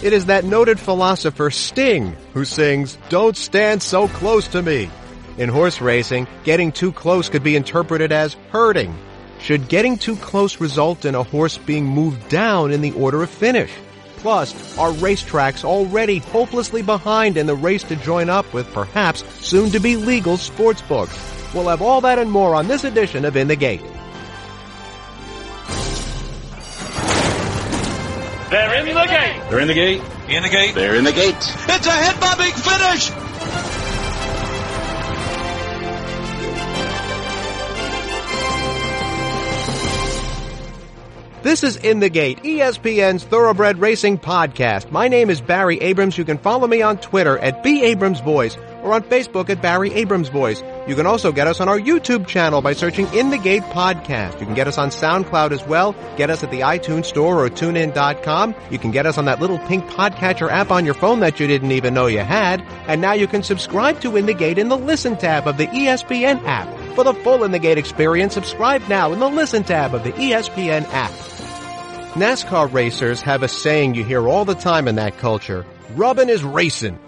It is that noted philosopher Sting who sings, Don't stand so close to me. In horse racing, getting too close could be interpreted as herding. Should getting too close result in a horse being moved down in the order of finish? Plus, are racetracks already hopelessly behind in the race to join up with perhaps soon to be legal sports books? We'll have all that and more on this edition of In the Gate. They're in the gate. They're in the gate. In the gate. They're in the gate. It's a hit by big finish. This is In the Gate, ESPN's Thoroughbred Racing podcast. My name is Barry Abrams. You can follow me on Twitter at B Abrams Voice or on Facebook at Barry Abrams Voice. You can also get us on our YouTube channel by searching In the Gate Podcast. You can get us on SoundCloud as well. Get us at the iTunes Store or TuneIn.com. You can get us on that little pink podcatcher app on your phone that you didn't even know you had. And now you can subscribe to In the Gate in the Listen tab of the ESPN app. For the full In the Gate experience, subscribe now in the Listen tab of the ESPN app. NASCAR racers have a saying you hear all the time in that culture. Rubbing is racing.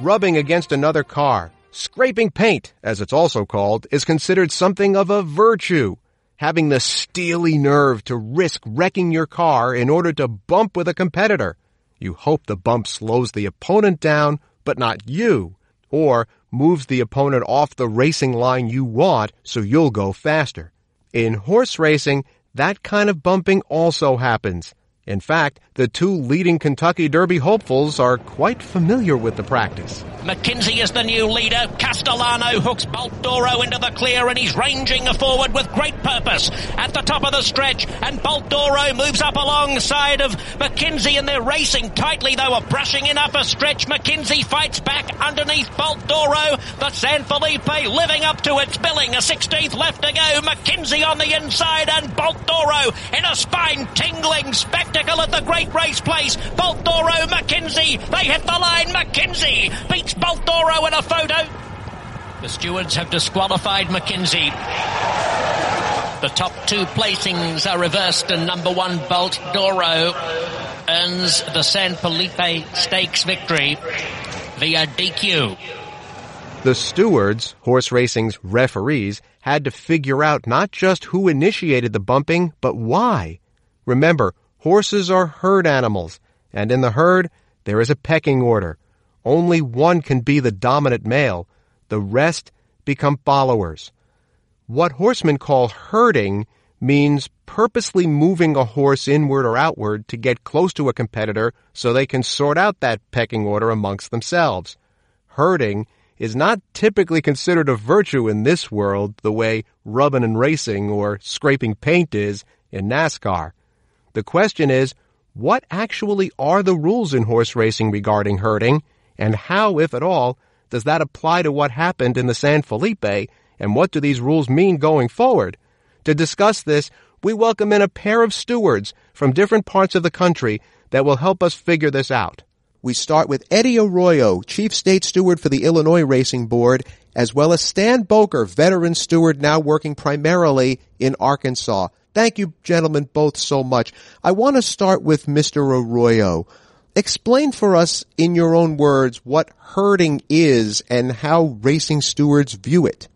Rubbing against another car, scraping paint, as it's also called, is considered something of a virtue. Having the steely nerve to risk wrecking your car in order to bump with a competitor. You hope the bump slows the opponent down, but not you, or moves the opponent off the racing line you want so you'll go faster. In horse racing, that kind of bumping also happens. In fact, the two leading Kentucky Derby hopefuls are quite familiar with the practice. McKinzie is the new leader. Castellano hooks Bolt d'Oro into the clear and he's ranging forward with great purpose at the top of the stretch and Bolt d'Oro moves up alongside of McKinzie and they're racing tightly though, are brushing in upper stretch. McKinzie fights back underneath Bolt d'Oro, The San Felipe living up to its billing. A 16th left to go. McKinzie on the inside and Bolt d'Oro in a spine tingling spectacle at the great race place. Bolt d'Oro, McKinzie, they hit the line. McKinzie beats Bolt d'Oro in a photo. The stewards have disqualified McKinzie. The top two placings are reversed and number one Bolt d'Oro earns the San Felipe Stakes victory via DQ. The stewards, horse racing's referees, had to figure out not just who initiated the bumping, but why. Remember, horses are herd animals, and in the herd, there is a pecking order. Only one can be the dominant male. The rest become followers. What horsemen call herding means purposely moving a horse inward or outward to get close to a competitor so they can sort out that pecking order amongst themselves. Herding is not typically considered a virtue in this world the way rubbing and racing or scraping paint is in NASCAR. The question is, what actually are the rules in horse racing regarding herding, and how, if at all, does that apply to what happened in the San Felipe, and what do these rules mean going forward? To discuss this, we welcome in a pair of stewards from different parts of the country that will help us figure this out. We start with Eddie Arroyo, Chief State Steward for the Illinois Racing Board, as well as Stan Bowker, veteran steward now working primarily in Arkansas. Thank you, gentlemen, both so much. I want to start with Mr. Arroyo. Explain for us in your own words what herding is and how racing stewards view it.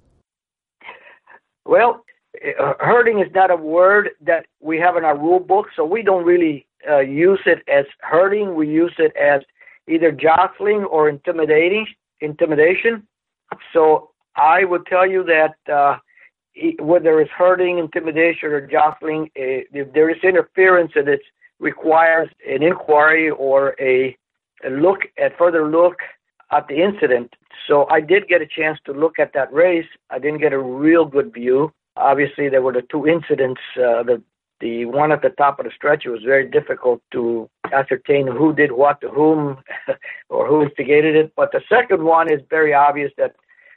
Well, uh, herding is not a word that we have in our rule book, so we don't really uh, use it as herding. We use it as either jostling or intimidating, intimidation. So I would tell you that uh, whether it's herding, intimidation, or jostling, uh, if there is interference and it requires an inquiry or a, a look at further look at the incident. So I did get a chance to look at that race. I didn't get a real good view. Obviously, there were the two incidents. Uh, the the one at the top of the stretch, it was very difficult to ascertain who did what to whom or who instigated it. But the second one is very obvious that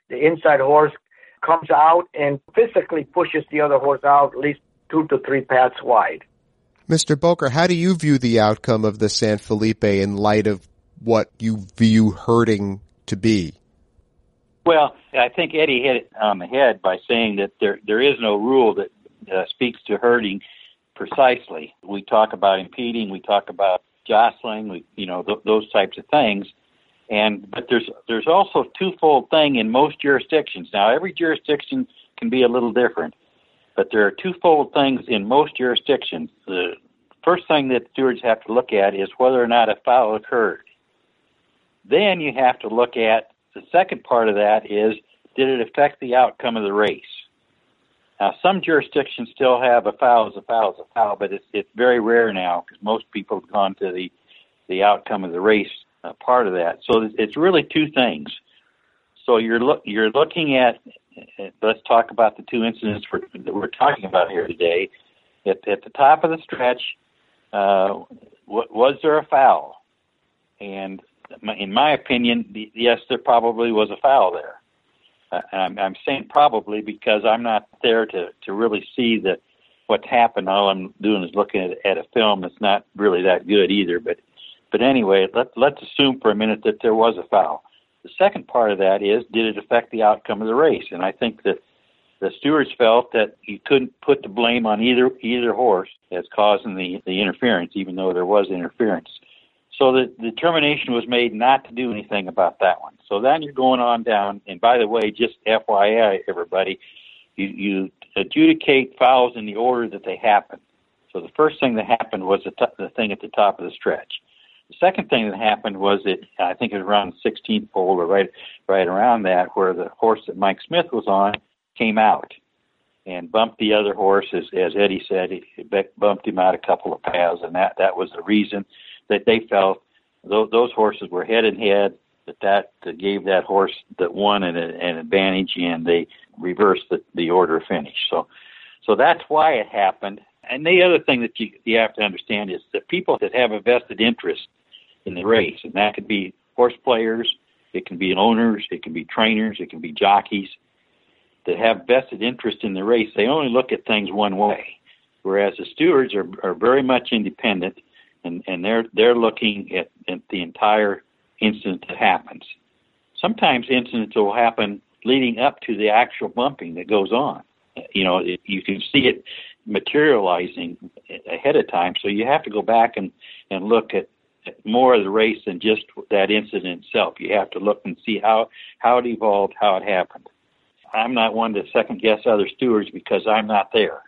the inside horse comes out and physically pushes the other horse out at least two to three paths wide. Mr. Bowker, how do you view the outcome of the San Felipe in light of what you view herding to be? Well, I think Eddie hit it on the head by saying that there there is no rule that uh, speaks to herding precisely. We talk about impeding, we talk about jostling, you know, th- those types of things. And but there's there's also a twofold thing in most jurisdictions. Now every jurisdiction can be a little different, but there are twofold things in most jurisdictions. The first thing that stewards have to look at is whether or not a foul occurred. Then you have to look at the second part of that is did it affect the outcome of the race? Now, some jurisdictions still have a foul as a foul as a foul, but it's it's very rare now because most people have gone to the the outcome of the race uh, part of that. So it's really two things. So you're you're looking at. Let's talk about the two incidents that we're talking about here today. At, at the top of the stretch, uh, was there a foul? And in my opinion, yes, there probably was a foul there. Uh, I'm, I'm saying probably because I'm not there to to really see the what's happened. All I'm doing is looking at, at a film that's not really that good either. But but anyway, let let's assume for a minute that there was a foul. The second part of that is did it affect the outcome of the race? And I think that the stewards felt that you couldn't put the blame on either either horse as causing the the interference, even though there was interference. So the, the determination was made not to do anything about that one. So then you're going on down, and by the way, just FYI, everybody, you, you adjudicate fouls in the order that they happen. So the first thing that happened was the, t- the thing at the top of the stretch. The second thing that happened was that I think it was around the 16th hole or right right around that where the horse that Mike Smith was on came out and bumped the other horse as, as Eddie said he bumped him out a couple of paths and that that was the reason that they felt those, those horses were head and head. That that gave that horse that won an, an advantage, and they reversed the, the order finish. So, so that's why it happened. And the other thing that you you have to understand is that people that have a vested interest in the race, and that could be horse players, it can be owners, it can be trainers, it can be jockeys that have vested interest in the race. They only look at things one way, whereas the stewards are are very much independent and and they're they're looking at, at the entire incident that happens. Sometimes incidents will happen leading up to the actual bumping that goes on. You know, it, you can see it materializing ahead of time, so you have to go back and and look at more of the race than just that incident itself. You have to look and see how how it evolved, how it happened. I'm not one to second guess other stewards because I'm not there.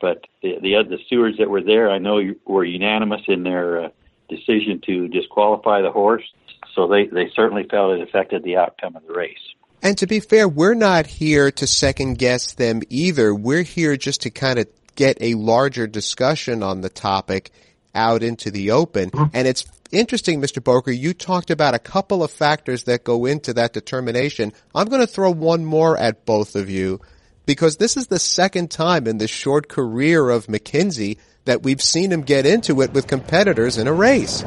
But the the, the stewards that were there, I know were unanimous in their uh, decision to disqualify the horse. So they they certainly felt it affected the outcome of the race. And to be fair, we're not here to second guess them either. We're here just to kind of get a larger discussion on the topic out into the open. Mm-hmm. And it's interesting, Mr. Bowker, you talked about a couple of factors that go into that determination. I'm going to throw one more at both of you because this is the second time in the short career of McKinzie that we've seen him get into it with competitors in a race.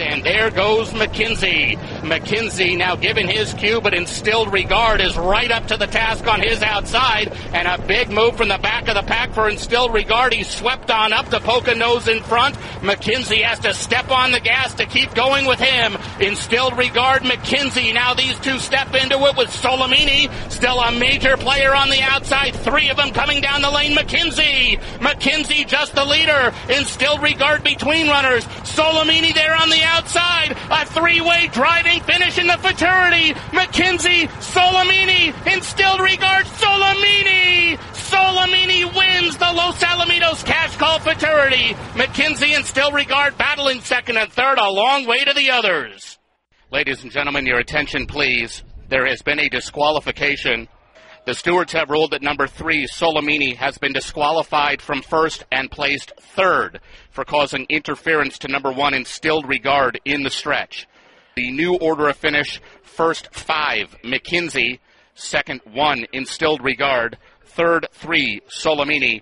And there goes McKinzie. McKinzie now given his cue, but instilled regard is right up to the task on his outside. And a big move from the back of the pack for instilled regard. He swept on up to Poconos in front. McKinzie has to step on the gas to keep going with him. Instilled regard, McKinzie. Now these two step into it with Solomini. Still a major player on the outside. Three of them coming down the lane. McKinzie. McKenzie just the leader. Instilled regard between runners. Solomini there on the outside. A three-way driving finish in the futurity. McKinzie, Solomini, instilled regard, Solomini. Solomini wins the Los Alamitos cash call futurity. McKinzie and Still Regard battling second and third, a long way to the others. Ladies and gentlemen, your attention please. There has been a disqualification the stewards have ruled that number three, Solomini, has been disqualified from first and placed third for causing interference to number one instilled regard in the stretch. The new order of finish, first five, McKinzie, second one, instilled regard, third three, Solomini.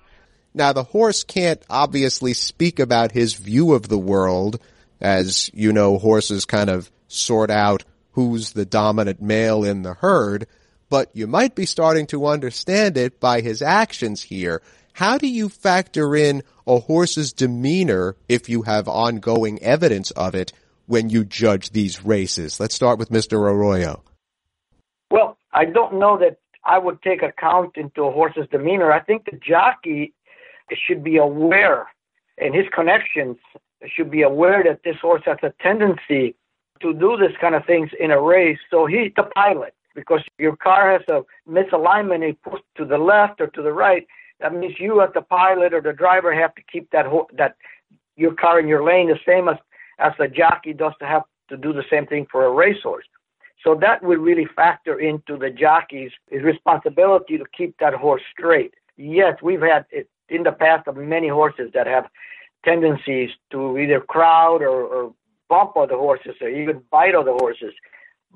Now the horse can't obviously speak about his view of the world, as you know, horses kind of sort out who's the dominant male in the herd but you might be starting to understand it by his actions here. How do you factor in a horse's demeanor if you have ongoing evidence of it when you judge these races? Let's start with Mr. Arroyo. Well, I don't know that I would take account into a horse's demeanor. I think the jockey should be aware and his connections should be aware that this horse has a tendency to do this kind of things in a race. So he's the pilot because your car has a misalignment, it pushed to the left or to the right. That means you, as the pilot or the driver, have to keep that ho- that your car in your lane the same as as the jockey does to have to do the same thing for a racehorse. So that would really factor into the jockey's responsibility to keep that horse straight. Yes, we've had it in the past of many horses that have tendencies to either crowd or, or bump other horses or even bite other horses.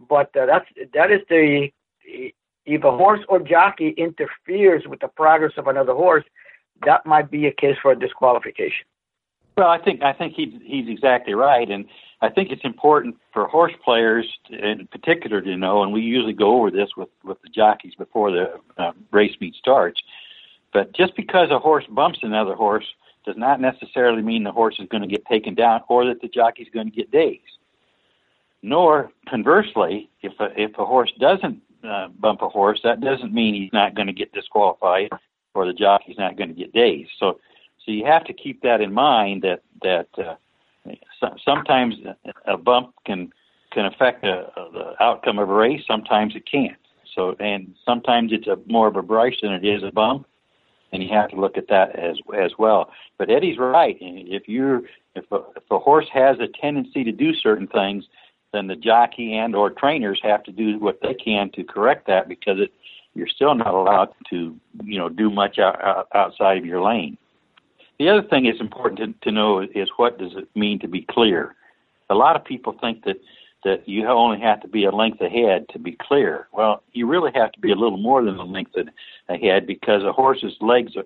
But uh, that's that is the if a horse or jockey interferes with the progress of another horse, that might be a case for a disqualification. Well, I think I think he's he's exactly right, and I think it's important for horse players in particular to know, and we usually go over this with with the jockeys before the uh, race meet starts. But just because a horse bumps another horse does not necessarily mean the horse is going to get taken down or that the jockey is going to get days. Nor conversely, if a, if a horse doesn't uh, bump a horse, that doesn't mean he's not going to get disqualified or the jockey's not going to get days. So, so you have to keep that in mind that that uh, so, sometimes a bump can can affect a, a, the outcome of a race. Sometimes it can't. So, and sometimes it's a more of a brush than it is a bump and you have to look at that as as well. But Eddie's right. If you if a, if a horse has a tendency to do certain things, then the jockey and or trainers have to do what they can to correct that because it you're still not allowed to you know do much out, out, outside of your lane. The other thing is important to, to know is what does it mean to be clear. A lot of people think that that you only have to be a length ahead to be clear. Well, you really have to be a little more than a length ahead because a horse's legs are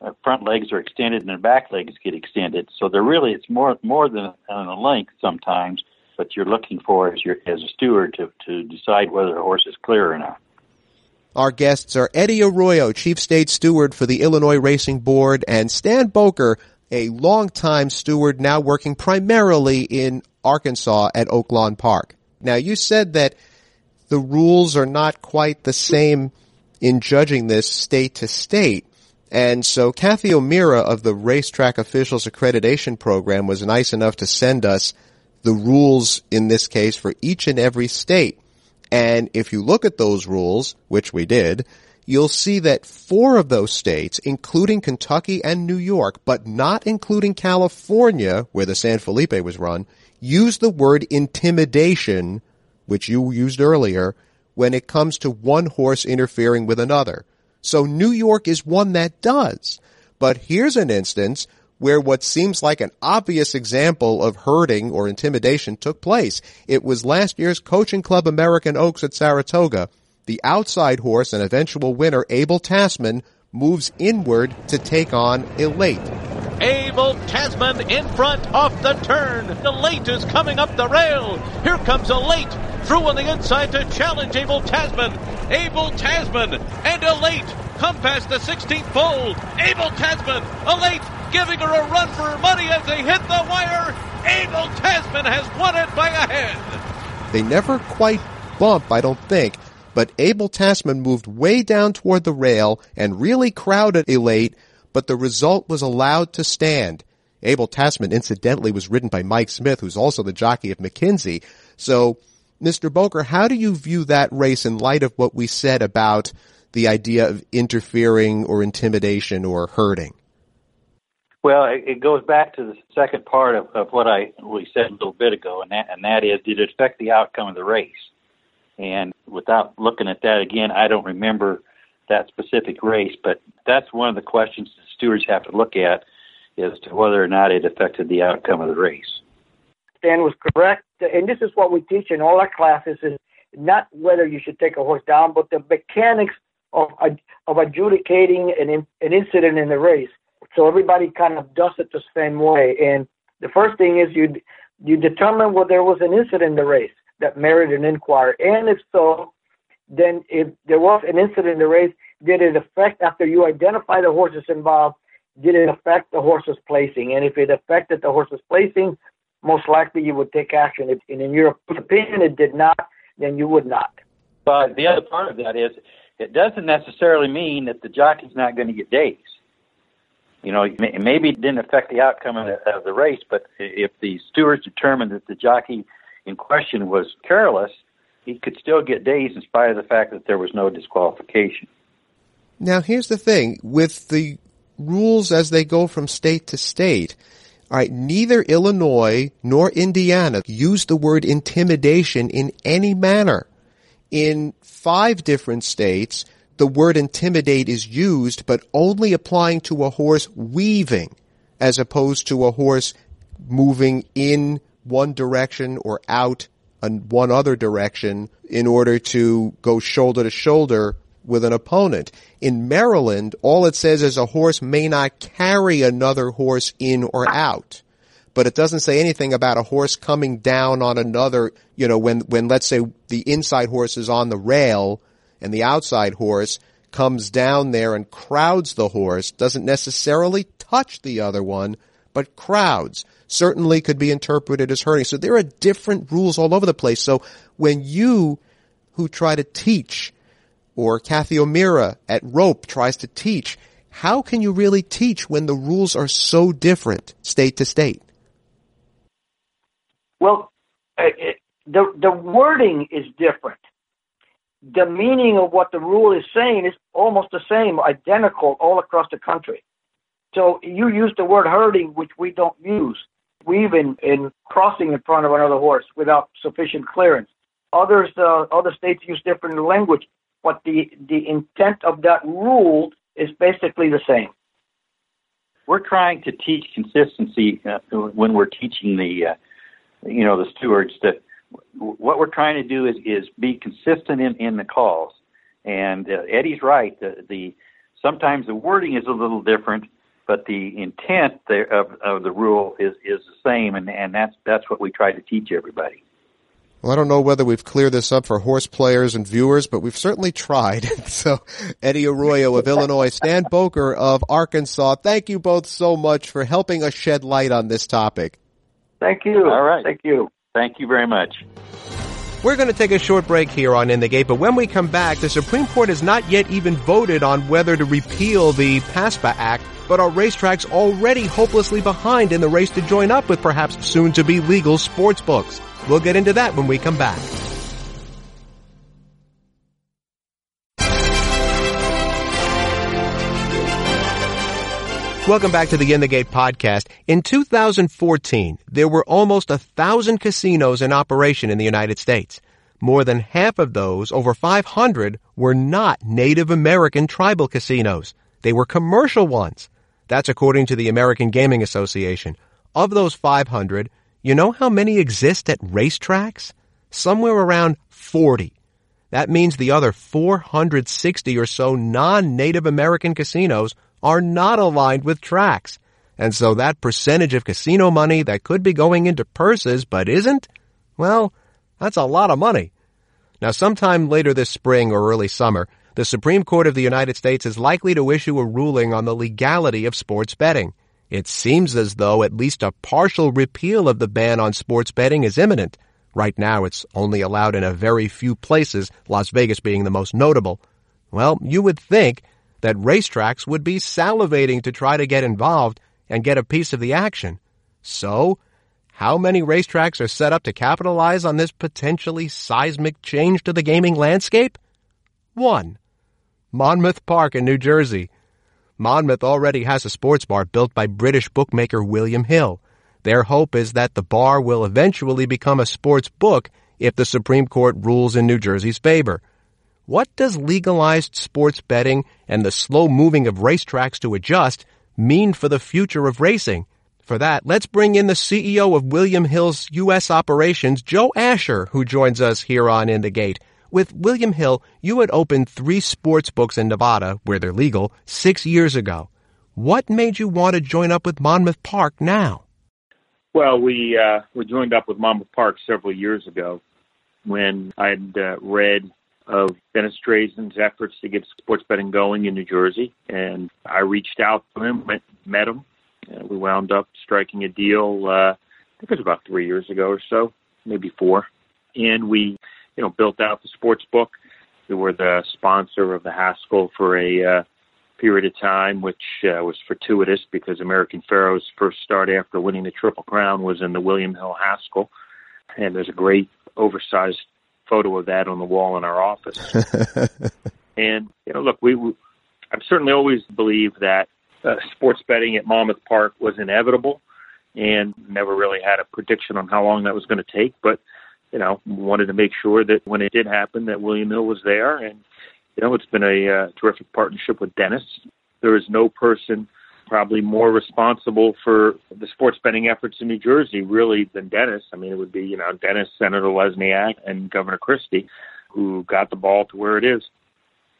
uh, front legs are extended and the back legs get extended. So they're really it's more more than a length sometimes, but you're looking for as your as a steward to to decide whether a horse is clear or not. Our guests are Eddie Arroyo, Chief State Steward for the Illinois Racing Board, and Stan Bowker, a longtime steward now working primarily in Arkansas at Oaklawn Park. Now you said that the rules are not quite the same in judging this state to state. And so Kathy O'Meara of the Racetrack Officials Accreditation Program was nice enough to send us the rules in this case for each and every state. And if you look at those rules, which we did, you'll see that four of those states, including Kentucky and New York, but not including California, where the San Felipe was run, use the word intimidation, which you used earlier, when it comes to one horse interfering with another. So New York is one that does. But here's an instance where what seems like an obvious example of herding or intimidation took place. It was last year's Coaching Club American Oaks at Saratoga. The outside horse and eventual winner, Abel Tasman, moves inward to take on Elate. Abel Tasman in front off the turn. Elate is coming up the rail. Here comes Elate through on the inside to challenge Abel Tasman. Abel Tasman and Elate come past the 16th pole. Abel Tasman, Elate giving her a run for her money as they hit the wire. Abel Tasman has won it by a head. They never quite bump, I don't think, but Abel Tasman moved way down toward the rail and really crowded Elate but the result was allowed to stand. Abel Tasman, incidentally, was ridden by Mike Smith, who's also the jockey of McKinzie. So, Mr. Bowker, how do you view that race in light of what we said about the idea of interfering or intimidation or herding? Well, it goes back to the second part of, of what I we said a little bit ago, and that and that is, did it affect the outcome of the race? And without looking at that again, I don't remember that specific race, but that's one of the questions the stewards have to look at as to whether or not it affected the outcome of the race. Stan was correct, and this is what we teach in all our classes: is not whether you should take a horse down, but the mechanics of of adjudicating an an incident in the race. So everybody kind of does it the same way. And the first thing is you you determine whether there was an incident in the race that merited an inquiry, and if so, then if there was an incident in the race, did it affect after you identify the horses involved? Did it affect the horse's placing? And if it affected the horse's placing, most likely you would take action. If, and in your opinion, it did not, then you would not. But the other part of that is, it doesn't necessarily mean that the jockey's not going to get days. You know, maybe it didn't affect the outcome of the, of the race, but if the stewards determined that the jockey in question was careless, he could still get days in spite of the fact that there was no disqualification. Now, here's the thing with the rules as they go from state to state. All right, neither Illinois nor Indiana use the word intimidation in any manner. In five different states, the word intimidate is used, but only applying to a horse weaving as opposed to a horse moving in one direction or out in one other direction in order to go shoulder to shoulder with an opponent. In Maryland, all it says is a horse may not carry another horse in or out. But it doesn't say anything about a horse coming down on another, you know, when, when let's say the inside horse is on the rail and the outside horse comes down there and crowds the horse, doesn't necessarily touch the other one, but crowds certainly could be interpreted as herding. So there are different rules all over the place. So when you who try to teach or Kathy O'Meara at ROAP tries to teach, how can you really teach when the rules are so different state to state? Well, uh, it, the the wording is different the meaning of what the rule is saying is almost the same, identical all across the country. So you use the word herding, which we don't use. We've in, in crossing in front of another horse without sufficient clearance. Others, uh, other states use different language, but the, the intent of that rule is basically the same. We're trying to teach consistency uh, when we're teaching the, uh, you know, the stewards that what we're trying to do is is be consistent in in the calls. And uh, Eddie's right. The, the sometimes the wording is a little different, but the intent there of, of the rule is is the same, and and that's that's what we try to teach everybody. Well, I don't know whether we've cleared this up for horse players and viewers, but we've certainly tried. so, Eddie Arroyo of Illinois, Stan Bowker of Arkansas, thank you both so much for helping us shed light on this topic. Thank you. All right. Thank you. Thank you very much. We're going to take a short break here on In the Gate, but when we come back, the Supreme Court has not yet even voted on whether to repeal the PASPA Act, but our racetracks already hopelessly behind in the race to join up with perhaps soon to be legal sports books. We'll get into that when we come back. Welcome back to the In the Gate podcast. In 2014, there were almost a thousand casinos in operation in the United States. More than half of those, over 500, were not Native American tribal casinos. They were commercial ones. That's according to the American Gaming Association. Of those 500, you know how many exist at racetracks? Somewhere around 40. That means the other 460 or so non-Native American casinos are not aligned with tracks. And so that percentage of casino money that could be going into purses but isn't, well, that's a lot of money. Now sometime later this spring or early summer, the Supreme Court of the United States is likely to issue a ruling on the legality of sports betting. It seems as though at least a partial repeal of the ban on sports betting is imminent. Right now it's only allowed in a very few places, Las Vegas being the most notable. Well, you would think that racetracks would be salivating to try to get involved and get a piece of the action. So, how many racetracks are set up to capitalize on this potentially seismic change to the gaming landscape? One. Monmouth Park in New Jersey. Monmouth already has a sports bar built by British bookmaker William Hill. Their hope is that the bar will eventually become a sports book if the Supreme Court rules in New Jersey's favor. What does legalized sports betting and the slow moving of racetracks to adjust mean for the future of racing? For that, let's bring in the CEO of William Hill's U.S. operations, Joe Asher, who joins us here on In the Gate. With William Hill, you had opened three sports books in Nevada, where they're legal, six years ago. What made you want to join up with Monmouth Park now? Well, we uh, we joined up with Monmouth Park several years ago when I'd uh, read of Dennis Drazin's efforts to get sports betting going in New Jersey. And I reached out to him, met him. And we wound up striking a deal, uh, I think it was about three years ago or so, maybe four. And we, you know, built out the sports book. We were the sponsor of the Haskell for a uh, period of time, which uh, was fortuitous because American Pharoah's first start after winning the Triple Crown was in the William Hill Haskell, and there's a great oversized photo of that on the wall in our office. and you know, look, we, we I've certainly always believed that uh, sports betting at Monmouth Park was inevitable, and never really had a prediction on how long that was going to take, but you know, wanted to make sure that when it did happen, that William Hill was there, and you know, it's been a uh, terrific partnership with Dennis. There is no person probably more responsible for the sports betting efforts in New Jersey, really, than Dennis. I mean, it would be you know Dennis, Senator Lesniak, and Governor Christie, who got the ball to where it is.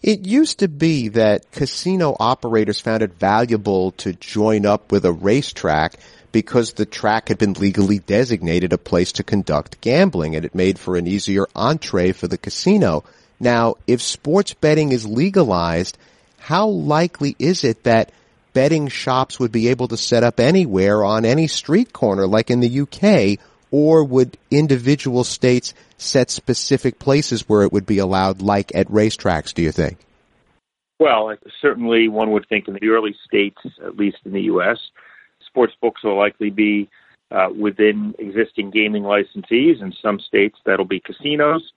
It used to be that casino operators found it valuable to join up with a racetrack because the track had been legally designated a place to conduct gambling and it made for an easier entree for the casino. Now, if sports betting is legalized, how likely is it that betting shops would be able to set up anywhere on any street corner like in the UK or would individual states set specific places where it would be allowed like at racetracks, do you think? Well, certainly one would think in the early states, at least in the U.S., sports books will likely be uh, within existing gaming licensees. In some states, that'll be casinos.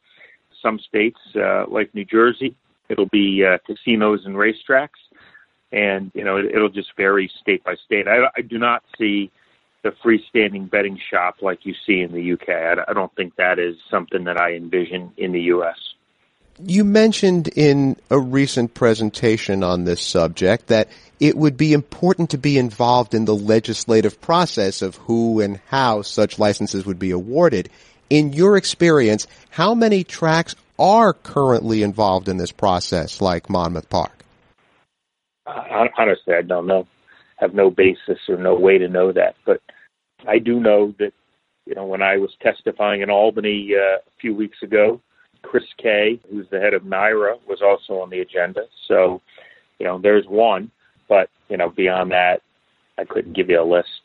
Some states, uh, like New Jersey, it'll be uh, casinos and racetracks. And, you know, it, will just vary state by state. I, I do not see the freestanding betting shop like you see in the UK. I, I don't think that is something that I envision in the U.S. You mentioned in a recent presentation on this subject that it would be important to be involved in the legislative process of who and how such licenses would be awarded. In your experience, how many tracks are currently involved in this process, like Monmouth Park? Uh, honestly, I don't know. Have no basis or no way to know that, but I do know that you know when I was testifying in Albany uh, a few weeks ago, Chris Kay, who's the head of NYRA, was also on the agenda. So, you know, there's one, but you know, beyond that, I couldn't give you a list.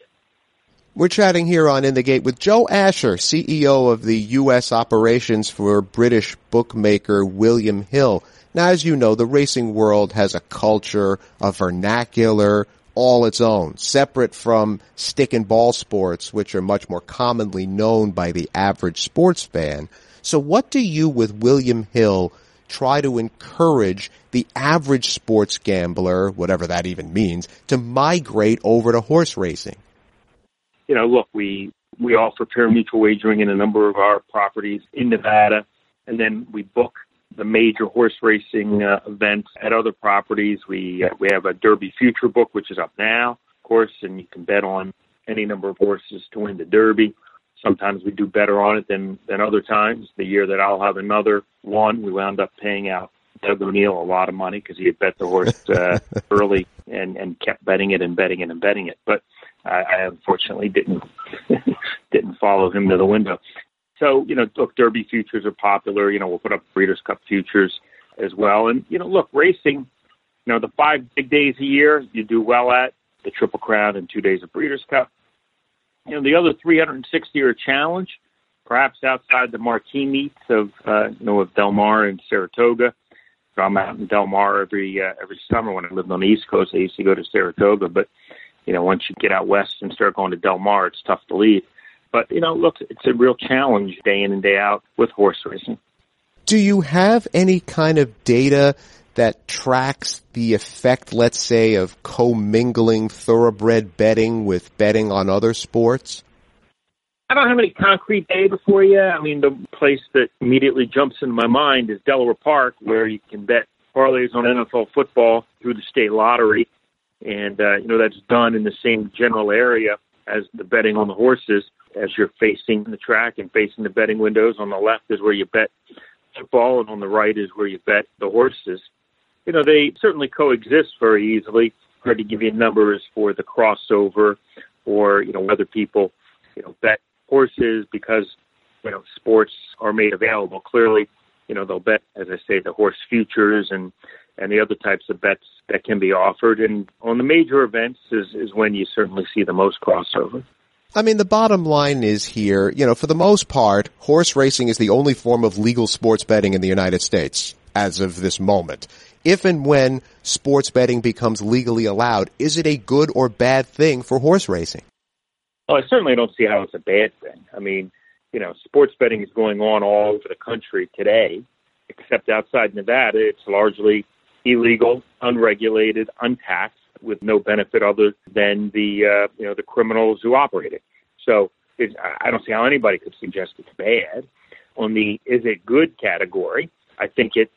We're chatting here on In the Gate with Joe Asher, CEO of the U.S. operations for British bookmaker William Hill. Now, as you know, the racing world has a culture, a vernacular, all its own, separate from stick and ball sports, which are much more commonly known by the average sports fan. So what do you with William Hill try to encourage the average sports gambler, whatever that even means, to migrate over to horse racing? You know, look, we we offer pari-mutuel wagering in a number of our properties in Nevada, and then we book the major horse racing uh, events at other properties. We uh, we have a Derby Future book, which is up now, of course, and you can bet on any number of horses to win the Derby. Sometimes we do better on it than than other times. The year that I'll have another won, we wound up paying out Doug O'Neill a lot of money because he had bet the horse uh, early and and kept betting it and betting it and betting it. But I, I unfortunately didn't didn't follow him to the window. So you know, look, Derby futures are popular. You know, we'll put up Breeders' Cup futures as well. And you know, look, racing. You know, the five big days a year you do well at the Triple Crown and two days of Breeders' Cup. You know, the other 360 are a challenge, perhaps outside the marquee meets of uh, you know of Del Mar and Saratoga. So I'm out in Del Mar every uh, every summer when I lived on the East Coast. I used to go to Saratoga, but you know once you get out west and start going to Del Mar, it's tough to leave. But you know, look, it's a real challenge day in and day out with horse racing. Do you have any kind of data that tracks the effect, let's say, of commingling thoroughbred betting with betting on other sports? I don't have any concrete data for you. I mean, the place that immediately jumps into my mind is Delaware Park, where you can bet parlays on NFL football through the state lottery. And, uh, you know, that's done in the same general area as the betting on the horses as you're facing the track and facing the betting windows. On the left is where you bet football, and on the right is where you bet the horses you know, they certainly coexist very easily. Hard to give you numbers for the crossover or, you know, whether people, you know, bet horses because, you know, sports are made available. Clearly, you know, they'll bet, as I say, the horse futures and, and the other types of bets that can be offered. And on the major events is, is when you certainly see the most crossover. I mean, the bottom line is here, you know, for the most part, horse racing is the only form of legal sports betting in the United States. as of this moment. If and when sports betting becomes legally allowed, is it a good or bad thing for horse racing? Well, I certainly don't see how it's a bad thing. I mean, you know, sports betting is going on all over the country today, except outside Nevada, it's largely illegal, unregulated, untaxed, with no benefit other than the uh, you know the criminals who operate it. So it, I don't see how anybody could suggest it's bad. On the is it good category, I think it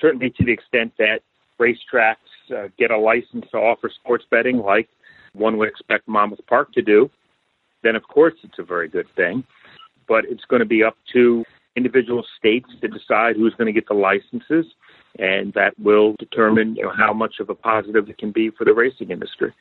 certainly to the extent that racetracks uh, get a license to offer sports betting, like one would expect Monmouth Park to do, then of course it's a very good thing. But it's going to be up to individual states to decide who's going to get the licenses, and that will determine you know, how much of a positive it can be for the racing industry.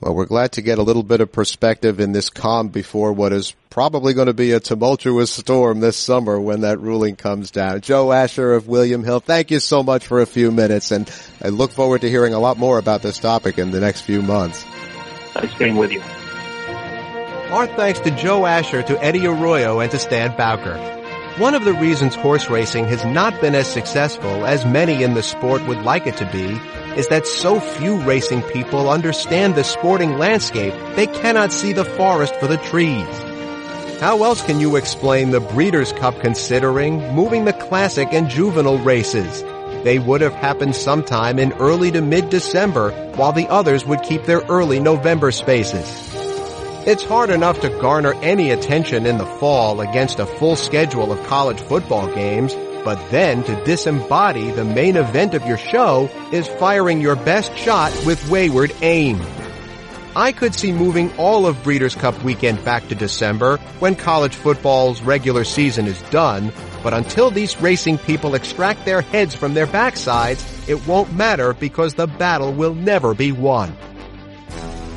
Well, we're glad to get a little bit of perspective in this calm before what is probably going to be a tumultuous storm this summer when that ruling comes down. Joe Asher of William Hill, thank you so much for a few minutes, and I look forward to hearing a lot more about this topic in the next few months. Nice being with you. Our thanks to Joe Asher, to Eddie Arroyo, and to Stan Bowker. One of the reasons horse racing has not been as successful as many in the sport would like it to be is that so few racing people understand the sporting landscape they cannot see the forest for the trees. How else can you explain the Breeders' Cup considering moving the classic and juvenile races? They would have happened sometime in early to mid-December while the others would keep their early November spaces. It's hard enough to garner any attention in the fall against a full schedule of college football games, but then to disembody the main event of your show is firing your best shot with wayward aim. I could see moving all of Breeders' Cup weekend back to December when college football's regular season is done, but until these racing people extract their heads from their backsides, it won't matter because the battle will never be won.